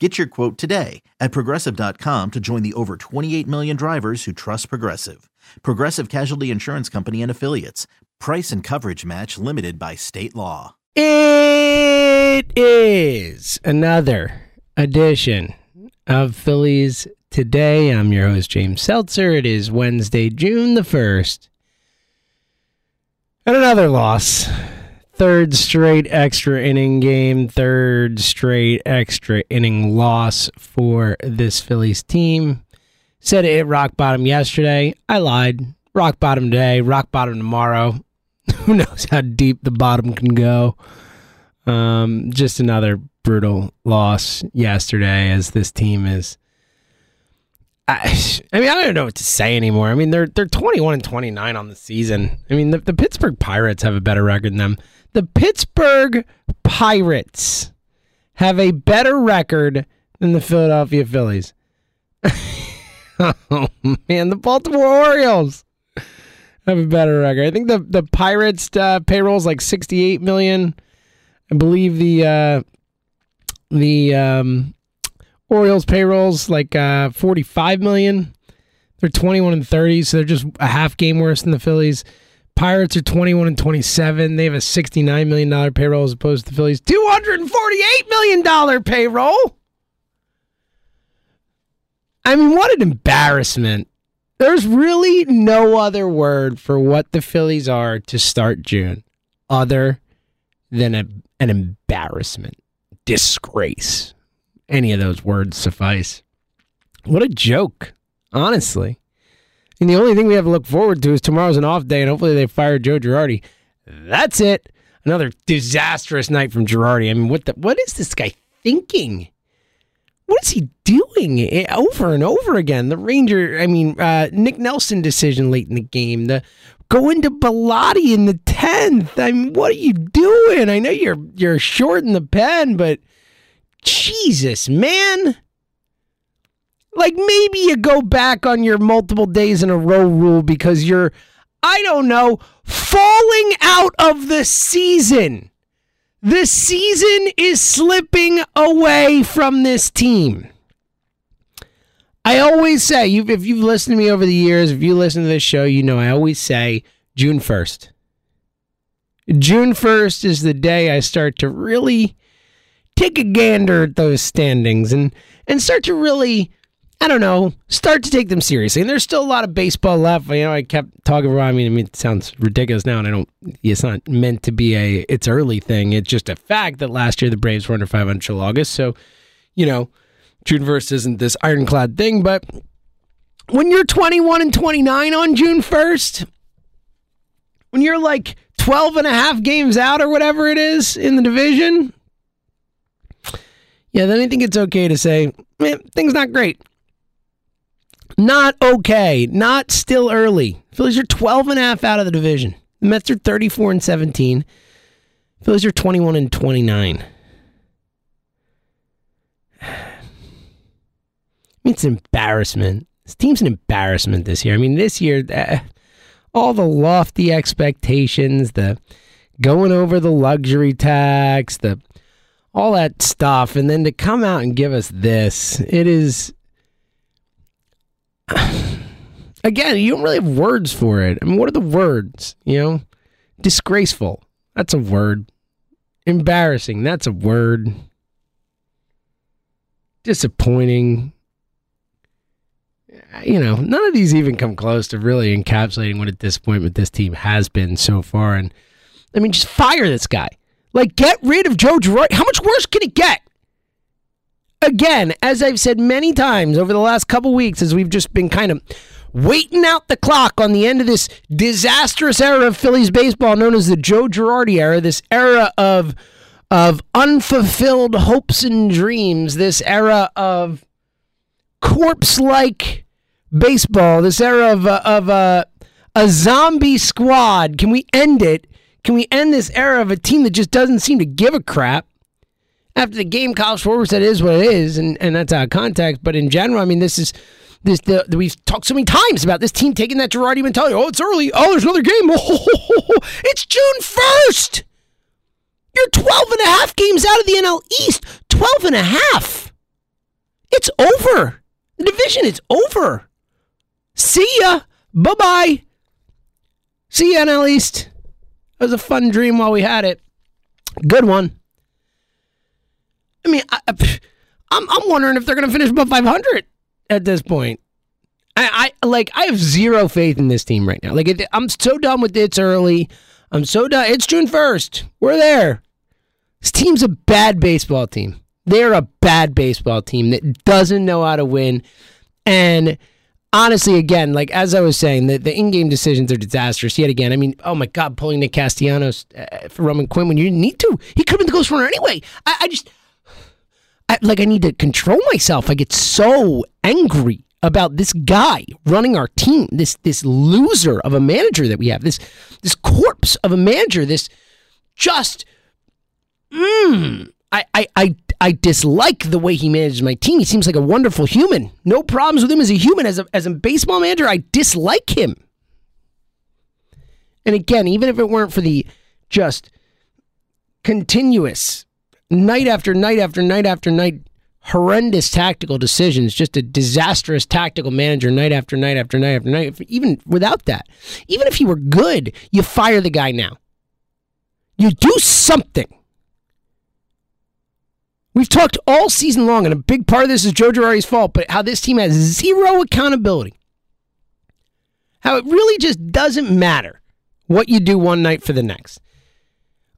Get your quote today at progressive.com to join the over 28 million drivers who trust Progressive. Progressive Casualty Insurance Company and Affiliates. Price and coverage match limited by state law. It is another edition of Phillies Today. I'm your host, James Seltzer. It is Wednesday, June the 1st. And another loss third straight extra inning game, third straight extra inning loss for this Phillies team. Said it rock bottom yesterday. I lied. Rock bottom today, rock bottom tomorrow. Who knows how deep the bottom can go? Um, just another brutal loss yesterday as this team is. I, I mean, I don't know what to say anymore. I mean, they're they're 21 and 29 on the season. I mean, the, the Pittsburgh Pirates have a better record than them the Pittsburgh Pirates have a better record than the Philadelphia Phillies. oh man, the Baltimore Orioles have a better record. I think the the Pirates uh, payroll is like sixty eight million. I believe the uh, the um, Orioles payrolls like uh, forty five million. They're twenty one and thirty, so they're just a half game worse than the Phillies. Pirates are 21 and 27. They have a $69 million payroll as opposed to the Phillies' $248 million payroll. I mean, what an embarrassment. There's really no other word for what the Phillies are to start June other than a, an embarrassment, disgrace. Any of those words suffice. What a joke, honestly. And the only thing we have to look forward to is tomorrow's an off day, and hopefully they fire Joe Girardi. That's it. Another disastrous night from Girardi. I mean, what the, what is this guy thinking? What is he doing eh, over and over again? The Ranger, I mean, uh, Nick Nelson decision late in the game. The going to Bellatti in the tenth. I mean, what are you doing? I know you're you're short in the pen, but Jesus, man. Like maybe you go back on your multiple days in a row rule because you're, I don't know, falling out of the season. The season is slipping away from this team. I always say, if you've listened to me over the years, if you listen to this show, you know I always say June 1st. June 1st is the day I start to really take a gander at those standings and, and start to really I don't know, start to take them seriously. And there's still a lot of baseball left. You know, I kept talking about. I mean, I mean, it sounds ridiculous now, and I don't. It's not meant to be a it's early thing. It's just a fact that last year the Braves were under 500 until August. So, you know, June 1st isn't this ironclad thing, but when you're 21 and 29 on June 1st, when you're like 12 and a half games out or whatever it is in the division, yeah, then I think it's okay to say, man, things not great. Not okay. Not still early. Phillies are 12 and a half out of the division. The Mets are 34 and 17. Phillies are 21 and 29. It's an embarrassment. This team's an embarrassment this year. I mean, this year, uh, all the lofty expectations, the going over the luxury tax, the all that stuff, and then to come out and give us this, it is again, you don't really have words for it. I mean, what are the words? You know, disgraceful. That's a word. Embarrassing. That's a word. disappointing. You know, none of these even come close to really encapsulating what a disappointment this team has been so far. And I mean, just fire this guy. Like, get rid of Joe Girardi. How much worse can it get? Again, as I've said many times over the last couple weeks, as we've just been kind of waiting out the clock on the end of this disastrous era of Phillies baseball known as the Joe Girardi era, this era of of unfulfilled hopes and dreams, this era of corpse-like baseball, this era of uh, of uh, a zombie squad. Can we end it? Can we end this era of a team that just doesn't seem to give a crap? After the game, Kyle Schwarber said it is what it is, and, and that's out of context. But in general, I mean, this is this the, we've talked so many times about this team taking that Girardi mentality. Oh, it's early. Oh, there's another game. Oh, it's June 1st. You're 12 and a half games out of the NL East. 12 and a half. It's over. The division is over. See ya. Bye bye. See ya, NL East. It was a fun dream while we had it. Good one. I mean, I, I'm I'm wondering if they're going to finish above 500 at this point. I, I like I have zero faith in this team right now. Like it, I'm so done with it's early. I'm so done. It's June 1st. We're there. This team's a bad baseball team. They're a bad baseball team that doesn't know how to win. And honestly, again, like as I was saying, the, the in-game decisions are disastrous yet again. I mean, oh my God, pulling Nick Castellanos uh, for Roman Quinn when you didn't need to. He could have been the ghost runner anyway. I, I just, I, like, I need to control myself. I get so angry about this guy running our team, this this loser of a manager that we have, this this corpse of a manager, this just, mm, I, I, I I dislike the way he manages my team. He seems like a wonderful human. No problems with him as a human. As a, as a baseball manager, I dislike him. And again, even if it weren't for the just continuous night after night after night after night horrendous tactical decisions, just a disastrous tactical manager night after night after night after night. Even without that, even if he were good, you fire the guy now. You do something. We've talked all season long, and a big part of this is Joe Girardi's fault, but how this team has zero accountability. How it really just doesn't matter what you do one night for the next.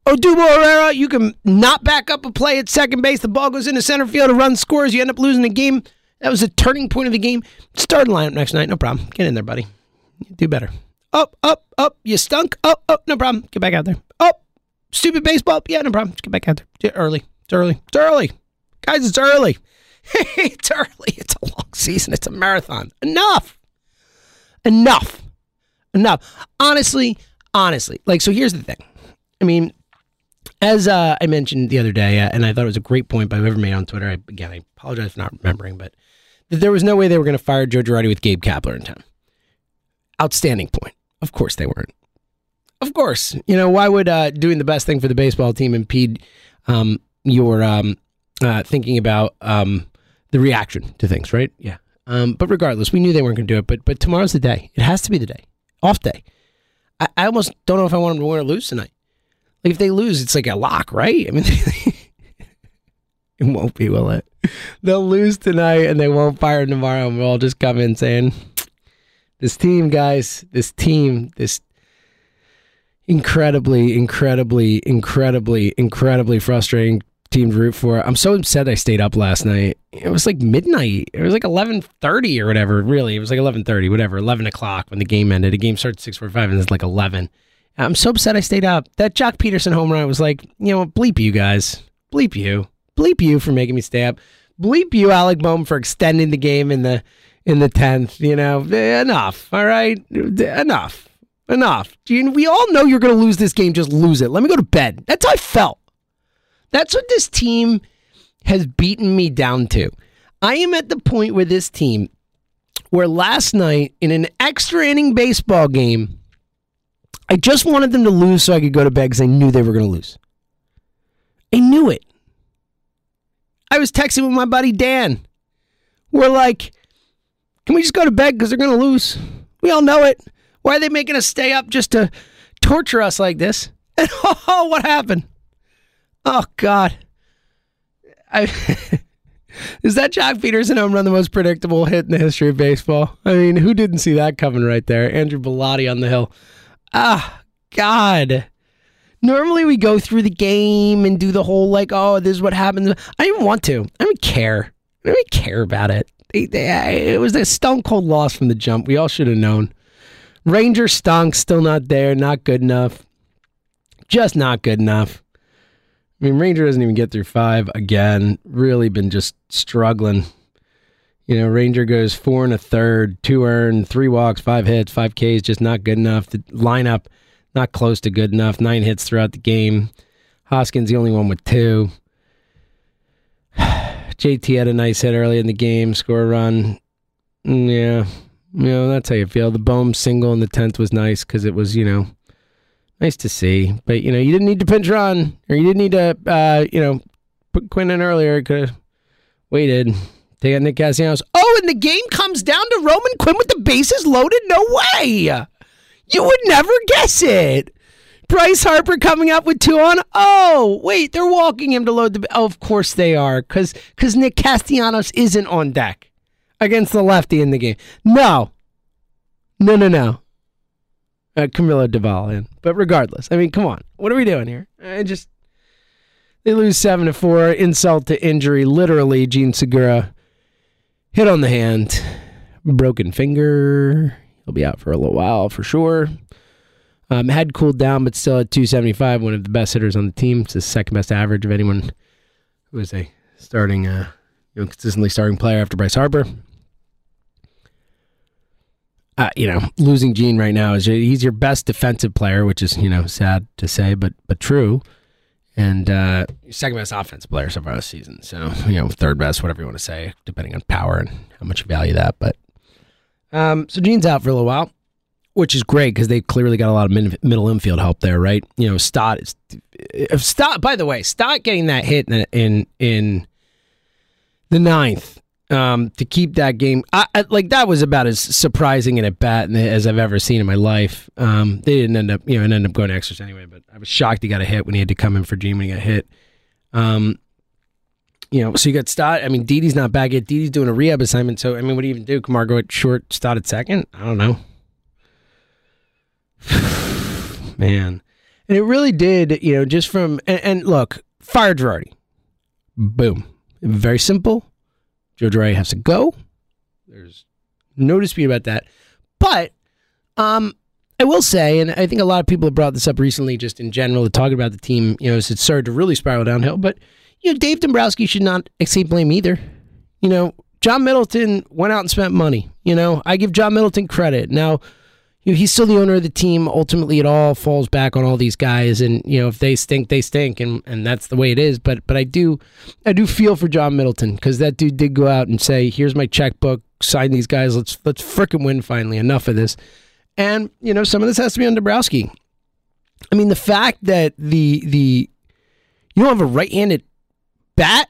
Odubel Herrera, you can not back up a play at second base. The ball goes into center field, a run scores, you end up losing the game. That was a turning point of the game. Start lineup next night, no problem. Get in there, buddy. Do better. Up, up, up. You stunk. Up, up. No problem. Get back out there. Up. Stupid baseball. Yeah, no problem. Get back out there. Get early. It's early. It's early. Guys, it's early. it's early. It's a long season. It's a marathon. Enough. Enough. Enough. Honestly, honestly. Like, so here's the thing. I mean, as uh, I mentioned the other day, uh, and I thought it was a great point by whoever made on Twitter. I, again, I apologize for not remembering, but there was no way they were going to fire Joe Girardi with Gabe Kapler in town. Outstanding point. Of course they weren't. Of course. You know, why would uh, doing the best thing for the baseball team impede um, your um, uh, thinking about um, the reaction to things, right? Yeah. Um, but regardless, we knew they weren't going to do it. But but tomorrow's the day. It has to be the day. Off day. I, I almost don't know if I want them to win or lose tonight. Like if they lose, it's like a lock, right? I mean, it won't be, will it? They'll lose tonight and they won't fire tomorrow, and we'll all just come in saying, "This team, guys, this team, this incredibly, incredibly, incredibly, incredibly frustrating team to root for. I'm so upset I stayed up last night. It was like midnight. It was like 11:30 or whatever. Really, it was like 11:30, whatever, 11 o'clock when the game ended. The game started 6:45 and it's like 11. I'm so upset I stayed up. That Joc Pederson home run was like, you know, bleep you guys, bleep you, bleep you for making me stay up, bleep you, Alec Bohm, for extending the game in the in the 10th. You know, eh, enough. All right, eh, enough. Enough. We all know you're going to lose this game. Just lose it. Let me go to bed. That's how I felt. That's what this team has beaten me down to. I am at the point with this team where last night in an extra inning baseball game, I just wanted them to lose so I could go to bed because I knew they were going to lose. I knew it. I was texting with my buddy Dan. We're like, can we just go to bed because they're going to lose? We all know it. Why are they making us stay up just to torture us like this? And oh, what happened? Oh God. I Is that Joc Pederson home run the most predictable hit in the history of baseball? I mean, who didn't see that coming right there? Andrew Bellatti on the hill. Ah, God. Normally we go through the game and do the whole like, oh, this is what happens. I didn't want to. I don't care. I don't care about it. It was a stone cold loss from the jump. We all should have known. Ranger stunk, still not there, not good enough. Just not good enough. I mean, Ranger doesn't even get through five again. Really been just struggling. You know, Ranger goes four and a third, two earned, three walks, five hits, five Ks, just not good enough. The lineup, not close to good enough. Nine hits throughout the game. Hoskins, the only one with two. JT had a nice hit early in the game, score run. Mm, yeah, you know, that's how you feel. The Bohm single in the 10th was nice because it was, you know, nice to see. But, you know, you didn't need to pinch run or you didn't need to, uh, you know, put Quinn in earlier. Could have waited. Take out Nick Castellanos. Oh, and the game comes down to Roman Quinn with the bases loaded? No way. You would never guess it. Bryce Harper coming up with two on. Oh, wait, they're walking him to load the. Oh, of course they are, because because Nick Castellanos isn't on deck against the lefty in the game. No, no, no, no. Uh, Camilo Doval in, but regardless, I mean, come on, what are we doing here? I just they lose seven to four. Insult to injury, literally. Jean Segura hit on the hand, broken finger. He'll be out for a little while for sure. Um, had cooled down, but still at 275, one of the best hitters on the team. It's the second best average of anyone who is a starting, uh, you know, consistently starting player after Bryce Harper. Uh, you know, losing Jean right now is he's your best defensive player, which is you know sad to say, but but true. And uh, second best offensive player so far this season. So you know, third best, whatever you want to say, depending on power and how much you value that. But um, so Jean's out for a little while which is great because they clearly got a lot of middle infield help there, right? You know, Stott if Stott. By the way, Stott getting that hit in in, in the ninth um, to keep that game, I, I, like that was about as surprising and at bat as I've ever seen in my life. Um, they didn't end up, you know, ended up going extras anyway. But I was shocked he got a hit when he had to come in for Jean when he got hit. Um, you know, so you got Stott. I mean, Didi's not back yet. Didi's doing a rehab assignment. So I mean, what do you even do? Camargo at short, Stott at second? I don't know. Man. And it really did, you know, just from, and, and look, fire Girardi. Boom. Very simple. Joe Girardi has to go. There's no dispute about that. But um, I will say, and I think a lot of people have brought this up recently, just in general, to talk about the team, you know, as it started to really spiral downhill. But, you know, Dave Dombrowski should not accept blame either. You know, John Middleton went out and spent money. You know, I give John Middleton credit. Now, you know, he's still the owner of the team. Ultimately, it all falls back on all these guys, and you know, if they stink, they stink, and and that's the way it is. But but I do, I do feel for John Middleton because that dude did go out and say, "Here's my checkbook, sign these guys. Let's let's fricking win finally. Enough of this." And you know, some of this has to be on Dombrowski. I mean, the fact that the the you don't have a right-handed bat,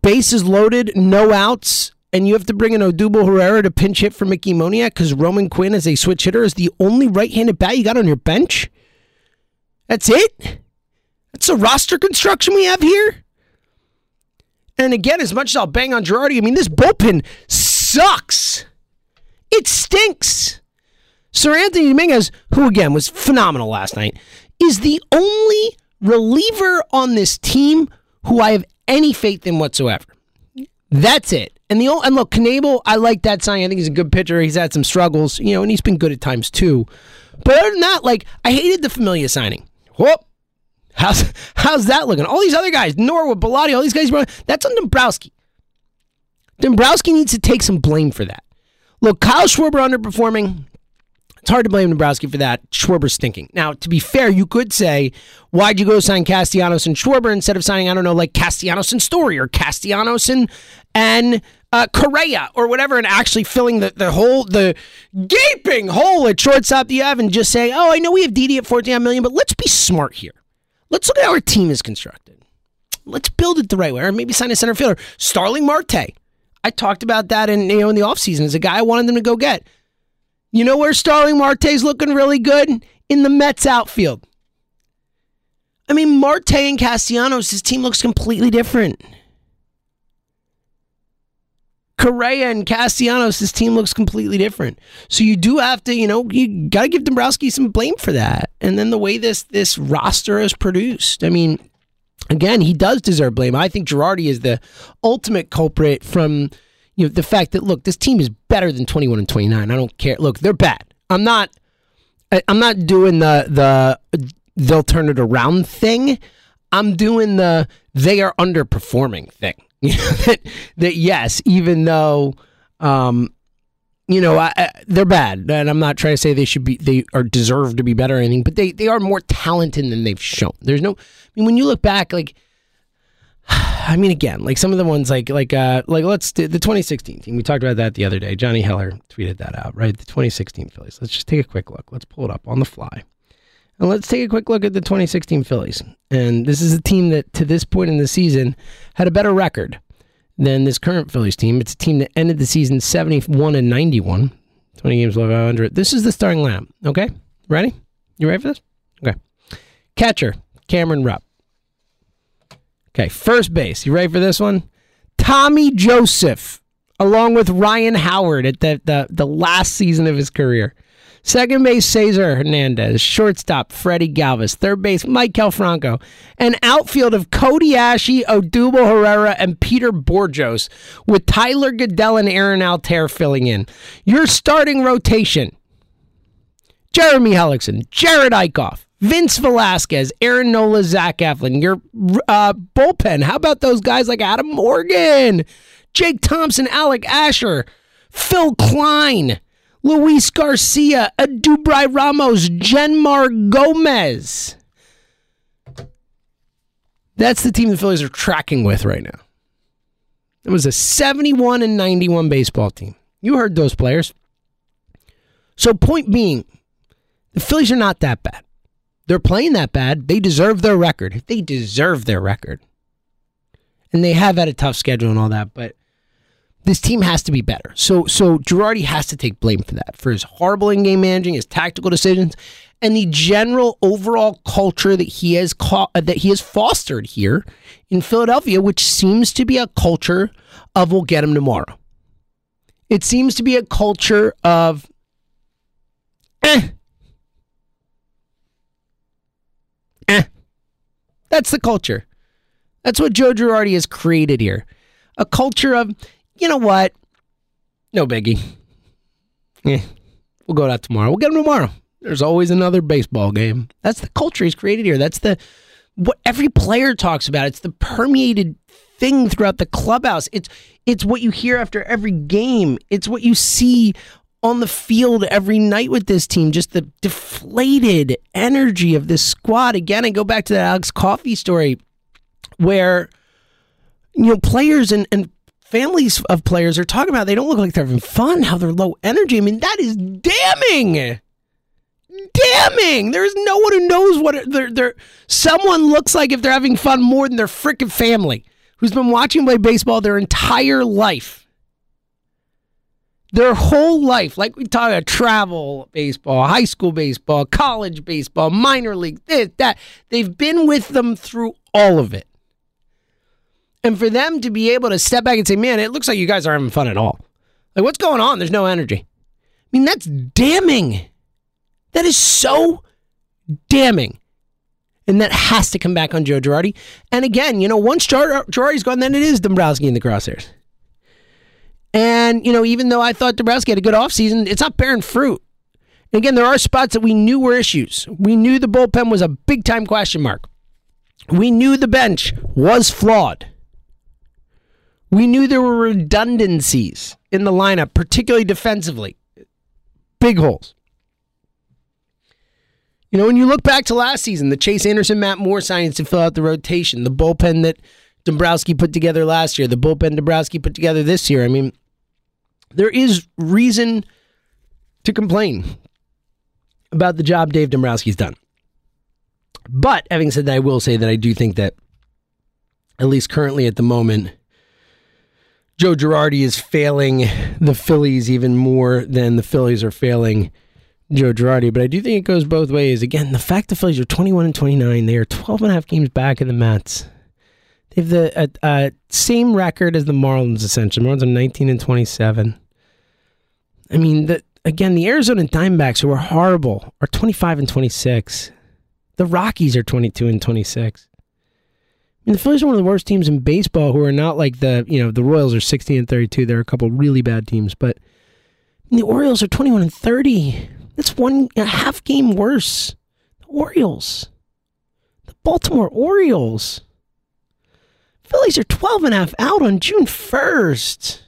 bases loaded, no outs and you have to bring in Odubel Herrera to pinch hit for Mickey Moniak because Roman Quinn as a switch hitter is the only right-handed bat you got on your bench? That's it? That's the roster construction we have here? And again, as much as I'll bang on Girardi, I mean, this bullpen sucks. It stinks. Seranthony Dominguez, who again was phenomenal last night, is the only reliever on this team who I have any faith in whatsoever. That's it. And the old, and look, Knebel, I like that sign. I think he's a good pitcher. He's had some struggles, you know, and he's been good at times too. But other than that, like I hated the Familia signing. Whoop. How's how's that looking? All these other guys, Norwood, Bellatti, all these guys, that's on Dombrowski. Dombrowski needs to take some blame for that. Look, Kyle Schwarber underperforming. It's hard to blame Dombrowski for that. Schwarber's stinking. Now, to be fair, you could say, why'd you go sign Castellanos and Schwarber instead of signing, I don't know, like Castellanos and Story or Castellanos and and uh, Correa or whatever, and actually filling the, the whole the gaping hole at shortstop that you have, and just saying, "Oh, I know we have Didi at 14 million, but let's be smart here. Let's look at how our team is constructed. Let's build it the right way, or maybe sign a center fielder, Starling Marte. I talked about that in you know in the offseason as a guy I wanted them to go get. You know where Starling Marte's looking really good in the Mets outfield. I mean, Marte and Castellanos, his team looks completely different. Correa and Castellanos, this team looks completely different. So you do have to, you know, you got to give Dombrowski some blame for that. And then the way this this roster is produced, I mean, again, he does deserve blame. I think Girardi is the ultimate culprit from you know the fact that look, this team is better than 21 and 29. I don't care. Look, they're bad. I'm not I'm not doing the the they'll turn it around thing. I'm doing the they are underperforming thing. that that yes, even though um, you know I, I, they're bad, and I'm not trying to say they should be they are deserve to be better or anything, but they they are more talented than they've shown. There's no, I mean, when you look back, like. I mean, again, like some of the ones, like like uh, like let's the 2016 team. We talked about that the other day. Johnny Heller tweeted that out, right? The 2016 Phillies. Let's just take a quick look. Let's pull it up on the fly. And let's take a quick look at the 2016 Phillies. And this is a team that, to this point in the season, had a better record than this current Phillies team. It's a team that ended the season 71 and 91, 20 games below 500. This is the starting lineup. Okay, ready? You ready for this? Okay. Catcher Cameron Rupp. Okay, first base. You ready for this one? Tommy Joseph, along with Ryan Howard at the, the, the last season of his career. Second base, Cesar Hernandez. Shortstop, Freddie Galvis. Third base, Maikel Franco. An outfield of Cody Asche, Odubel Herrera, and Peter Bourjos, with Tyler Goeddel and Aaron Altherr filling in. Your starting rotation Jeremy Hellickson, Jared Eickhoff, Vince Velasquez, Aaron Nola, Zach Eflin. Your uh, bullpen, how about those guys like Adam Morgan, Jake Thompson, Alec Asher, Phil Klein? Luis Garcia, Edubray Ramos, Jeanmar Gomez. That's the team the Phillies are tracking with right now. It was a 71 and 91 baseball team. You heard those players. So, point being, the Phillies are not that bad. They're playing that bad. They deserve their record. They deserve their record. And they have had a tough schedule and all that, but this team has to be better. So so Girardi has to take blame for that, for his horrible in-game managing, his tactical decisions, and the general overall culture that he has ca- that he has fostered here in Philadelphia, which seems to be a culture of we'll get him tomorrow. It seems to be a culture of. Eh. That's the culture. That's what Joe Girardi has created here. A culture of you know what? No biggie. Yeah, we'll go out tomorrow. We'll get them tomorrow. There's always another baseball game. That's the culture he's created here. That's the what every player talks about. It's the permeated thing throughout the clubhouse. It's it's what you hear after every game. It's what you see on the field every night with this team. Just the deflated energy of this squad. Again, I go back to that Alex Coffey story where you know players and, and families of players are talking about they don't look like they're having fun, how they're low energy. I mean, that is damning. Damning. There's no one who knows what they're, they're someone looks like if they're having fun more than their freaking family who's been watching play baseball their entire life. Their whole life, like we talk about travel baseball, high school baseball, college baseball, minor league, this, that. They've been with them through all of it. And for them to be able to step back and say, man, it looks like you guys aren't having fun at all. Like, what's going on? There's no energy. I mean, that's damning. That is so damning. And that has to come back on Joe Girardi. And again, you know, once Girardi's gone, then it is Dombrowski in the crosshairs. And, you know, even though I thought Dombrowski had a good offseason, it's not bearing fruit. Again, there are spots that we knew were issues. We knew the bullpen was a big time question mark. We knew the bench was flawed. We knew there were redundancies in the lineup, particularly defensively. Big holes. You know, when you look back to last season, the Chase Anderson, Matt Moore signings to fill out the rotation, the bullpen that Dombrowski put together last year, the bullpen Dombrowski put together this year. I mean, there is reason to complain about the job Dave Dombrowski's done. But having said that, I will say that I do think that, at least currently at the moment, Joe Girardi is failing the Phillies even more than the Phillies are failing Joe Girardi. But I do think it goes both ways. Again, the fact the Phillies are 21 and 29, they are 12 and a half games back of the Mets. They have the uh, uh, same record as the Marlins, essentially. Marlins are 19 and 27. I mean, the, again, the Arizona Diamondbacks, who are horrible, are 25 and 26. The Rockies are 22 and 26. I mean, the Phillies are one of the worst teams in baseball who are not like the, you know, the Royals are 16 and 32. There are a couple really bad teams, but the Orioles are 21 and 30. That's one a half game worse. The Orioles. The Baltimore Orioles. Phillies are 12 and a half out on June 1st.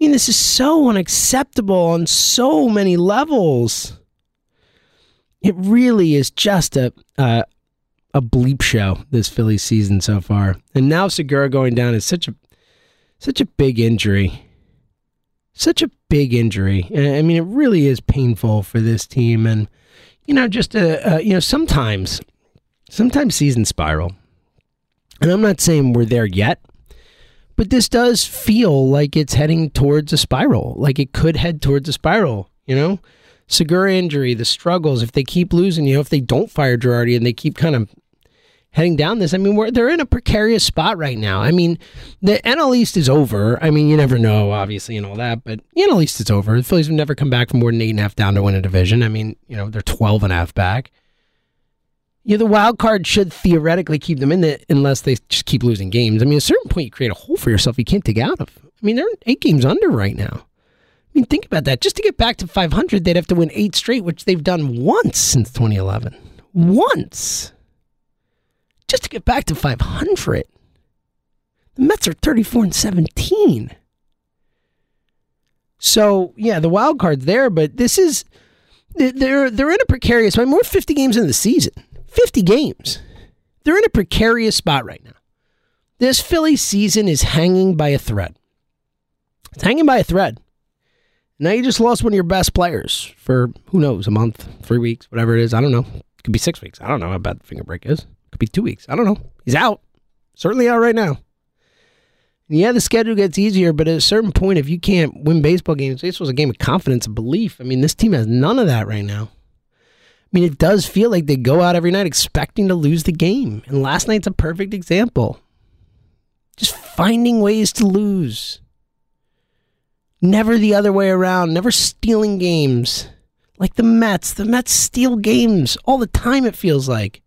I mean, this is so unacceptable on so many levels. It really is just a uh, a bleep show this Phillies season so far, and now Segura going down is such a such a big injury, such a big injury. I mean, it really is painful for this team, and you know, just a, uh, you know, sometimes sometimes season spiral, and I'm not saying we're there yet, but this does feel like it's heading towards a spiral. Like it could head towards a spiral, you know? Segura injury, the struggles, if they keep losing, you know, if they don't fire Girardi and they keep kind of heading down this, I mean, they're in a precarious spot right now. I mean, the NL East is over. I mean, you never know, obviously, and all that, but the NL East is over. The Phillies have never come back from more than eight and a half down to win a division. I mean, you know, they're 12 and a half back yeah, the wild card should theoretically keep them in it unless they just keep losing games. I mean, at a certain point, you create a hole for yourself you can't dig out of. I mean, they're eight games under right now. I mean, think about that. Just to get back to 500, they'd have to win eight straight, which they've done once since 2011. Once. Just to get back to 500. The Mets are 34 and 17. So, yeah, the wild card's there, but this is they're they're in a precarious. I More 50 games in the season. 50 games. They're in a precarious spot right now. This Philly season is hanging by a thread. It's hanging by a thread. Now you just lost one of your best players for who knows, a month, three weeks, whatever it is. I don't know. It could be six weeks. I don't know how bad the finger break is. It could be two weeks. I don't know. He's out. Certainly out right now. And yeah, the schedule gets easier, but at a certain point, if you can't win baseball games, this was a game of confidence and belief. I mean, this team has none of that right now. I mean, it does feel like they go out every night expecting to lose the game. And last night's a perfect example. Just finding ways to lose. Never the other way around, never stealing games. Like the Mets. The Mets steal games all the time, it feels like.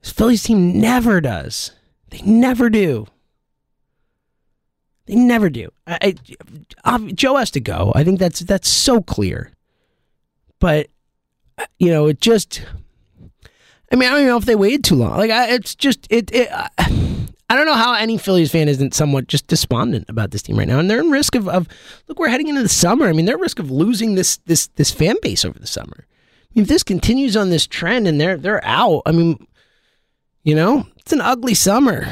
This Phillies team never does. They never do. They never do. I, I, Joe has to go. I think that's that's so clear. But you know, it just. I mean, I don't even know if they waited too long. Like, I, it's just it. it I, I don't know how any Phillies fan isn't somewhat just despondent about this team right now, and they're in risk of, of look. We're heading into the summer. I mean, they're at risk of losing this this this fan base over the summer. I mean, if this continues on this trend and they're they're out, I mean, you know, it's an ugly summer.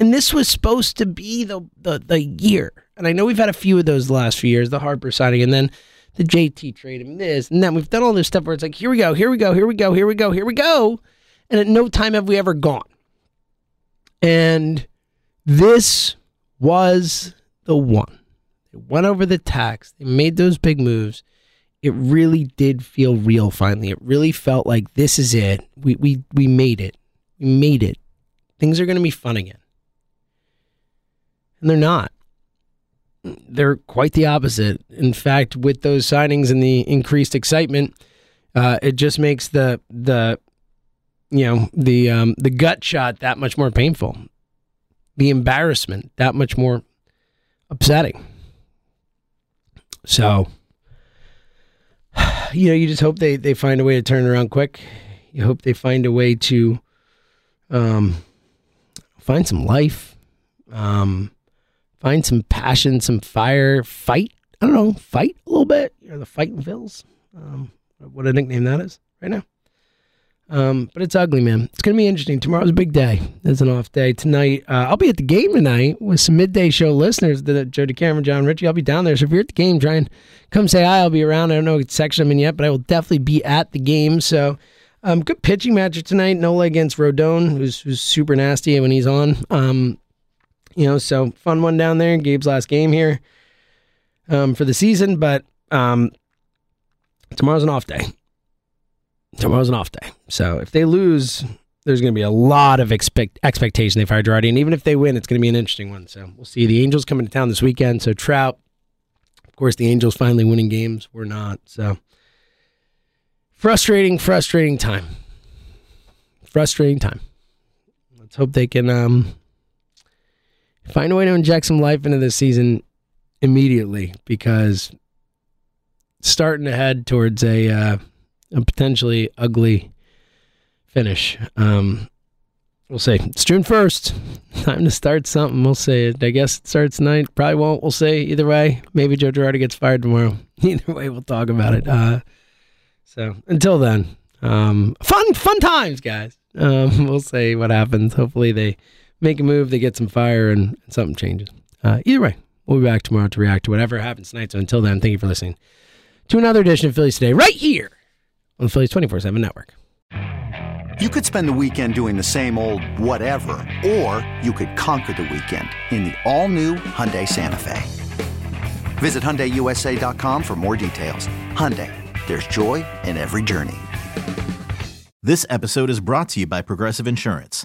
And this was supposed to be the the, the year. And I know we've had a few of those the last few years, the Harper signing, and then the JT trade and this and then we've done all this stuff where it's like, here we go, here we go, here we go, here we go, here we go. And at no time have we ever gone. And this was the one. They went over the tax, they made those big moves. It really did feel real finally. It really felt like this is it. We we we made it. We made it. Things are gonna be fun again. And they're not they're quite the opposite. In fact, with those signings and the increased excitement, uh, it just makes the the you know the um, the gut shot that much more painful, the embarrassment that much more upsetting. So, you know, you just hope they they find a way to turn around quick. You hope they find a way to um, find some life. Um, find some passion, some fire, fight. I don't know, fight a little bit. You know, the fighting Phils. Um, what a nickname that is right now. Um, but it's ugly, man. It's gonna be interesting. Tomorrow's a big day. It's an off day. Tonight, uh, I'll be at the game tonight with some midday show listeners. The Joe DeCamara, Jon Ritchie. I'll be down there. So if you're at the game, try and come say hi. I'll be around. I don't know what section I'm in yet, but I will definitely be at the game. So, um, good pitching match tonight. Nola against Rodon, who's, who's super nasty when he's on. Um, you know, so fun one down there. Gabe's last game here um, for the season, but um, tomorrow's an off day. Tomorrow's an off day. So if they lose, there's going to be a lot of expect expectation they fire Girardi, and even if they win, it's going to be an interesting one. So we'll see. The Angels coming to town this weekend. So Trout, of course, the Angels finally winning games. We're not. So frustrating, frustrating time. Frustrating time. Let's hope they can um, find a way to inject some life into this season immediately because starting to head towards a, uh, a potentially ugly finish. Um, we'll see. It's June 1st. Time to start something. We'll see. I guess it starts tonight. Probably won't. We'll see. Either way, maybe Joe Girardi gets fired tomorrow. Either way, we'll talk about it. Uh, so until then, um, fun, fun times, guys. Um, we'll see what happens. Hopefully, they make a move, they get some fire, and, and something changes. Uh, either way, we'll be back tomorrow to react to whatever happens tonight. So until then, thank you for listening to another edition of Phillies Today, right here on the Phillies 24 7 network. You could spend the weekend doing the same old whatever, or you could conquer the weekend in the all-new Hyundai Santa Fe. Visit HyundaiUSA.com for more details. Hyundai, there's joy in every journey. This episode is brought to you by Progressive Insurance.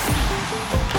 フフフ。